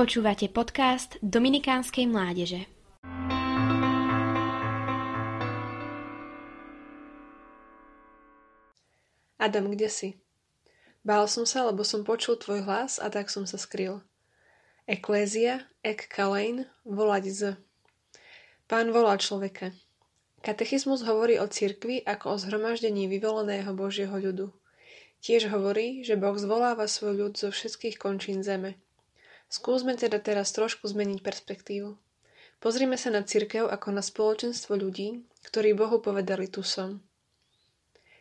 Počúvate podcast Dominikánskej mládeže. Adam, kde si? Bál som sa, lebo som počul tvoj hlas a tak som sa skryl. Eklézia, ek kalein, volať z. Pán volá človeka. Katechizmus hovorí o cirkvi ako o zhromaždení vyvoleného Božieho ľudu. Tiež hovorí, že Boh zvoláva svoj ľud zo všetkých končín zeme – Skúsme teda teraz trošku zmeniť perspektívu. Pozrime sa na cirkev ako na spoločenstvo ľudí, ktorí Bohu povedali tu som.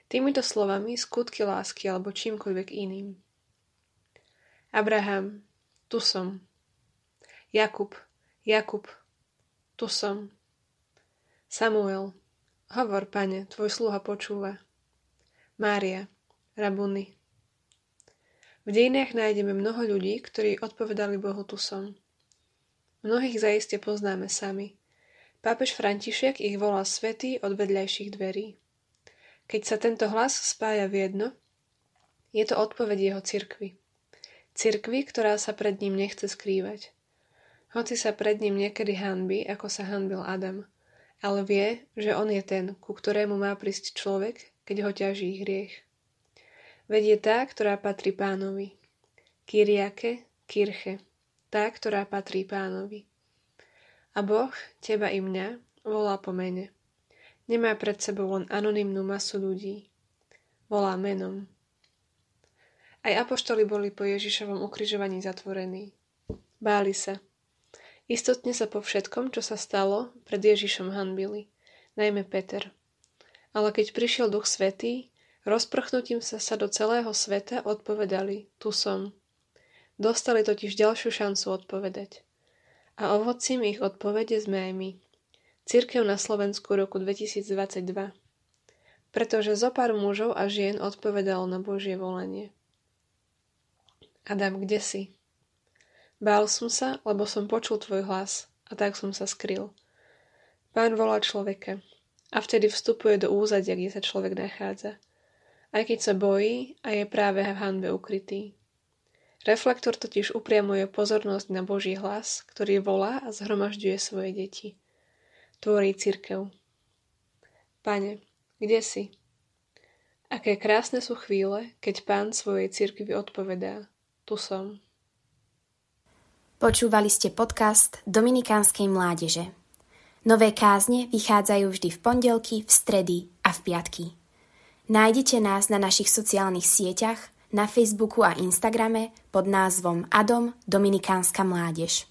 Týmito slovami skutky lásky alebo čímkoľvek iným. Abraham, tu som. Jakub, Jakub, tu som. Samuel, hovor, pane, tvoj sluha počúva. Mária, Rabuni, v dejinách nájdeme mnoho ľudí, ktorí odpovedali Bohu tu som. Mnohých zaiste poznáme sami. Pápež František ich volá svetý od vedľajších dverí. Keď sa tento hlas spája v jedno, je to odpoveď jeho cirkvi. Cirkvi, ktorá sa pred ním nechce skrývať. Hoci sa pred ním niekedy hanbí, ako sa hanbil Adam, ale vie, že on je ten, ku ktorému má prísť človek, keď ho ťaží hriech. Veď tá, ktorá patrí pánovi. Kyriake, kirche, tá, ktorá patrí pánovi. A Boh, teba i mňa, volá po mene. Nemá pred sebou len anonymnú masu ľudí. Volá menom. Aj apoštoli boli po Ježišovom ukrižovaní zatvorení. Báli sa. Istotne sa po všetkom, čo sa stalo, pred Ježišom hanbili, najmä Peter. Ale keď prišiel Duch Svetý, Rozprchnutím sa sa do celého sveta odpovedali, tu som. Dostali totiž ďalšiu šancu odpovedať. A ovocím ich odpovede sme aj my. Církev na Slovensku roku 2022. Pretože zo pár mužov a žien odpovedalo na Božie volanie. Adam, kde si? Bál som sa, lebo som počul tvoj hlas a tak som sa skryl. Pán volá človeka a vtedy vstupuje do úzadia, kde sa človek nachádza aj keď sa bojí a je práve v hanbe ukrytý. Reflektor totiž upriamuje pozornosť na Boží hlas, ktorý volá a zhromažďuje svoje deti. Tvorí cirkev. Pane, kde si? Aké krásne sú chvíle, keď Pán svojej cirkvi odpovedá. Tu som. Počúvali ste podcast Dominikánskej mládeže. Nové kázne vychádzajú vždy v pondelky, v stredy a v piatky. Nájdete nás na našich sociálnych sieťach, na Facebooku a Instagrame pod názvom Adom Dominikánska mládež.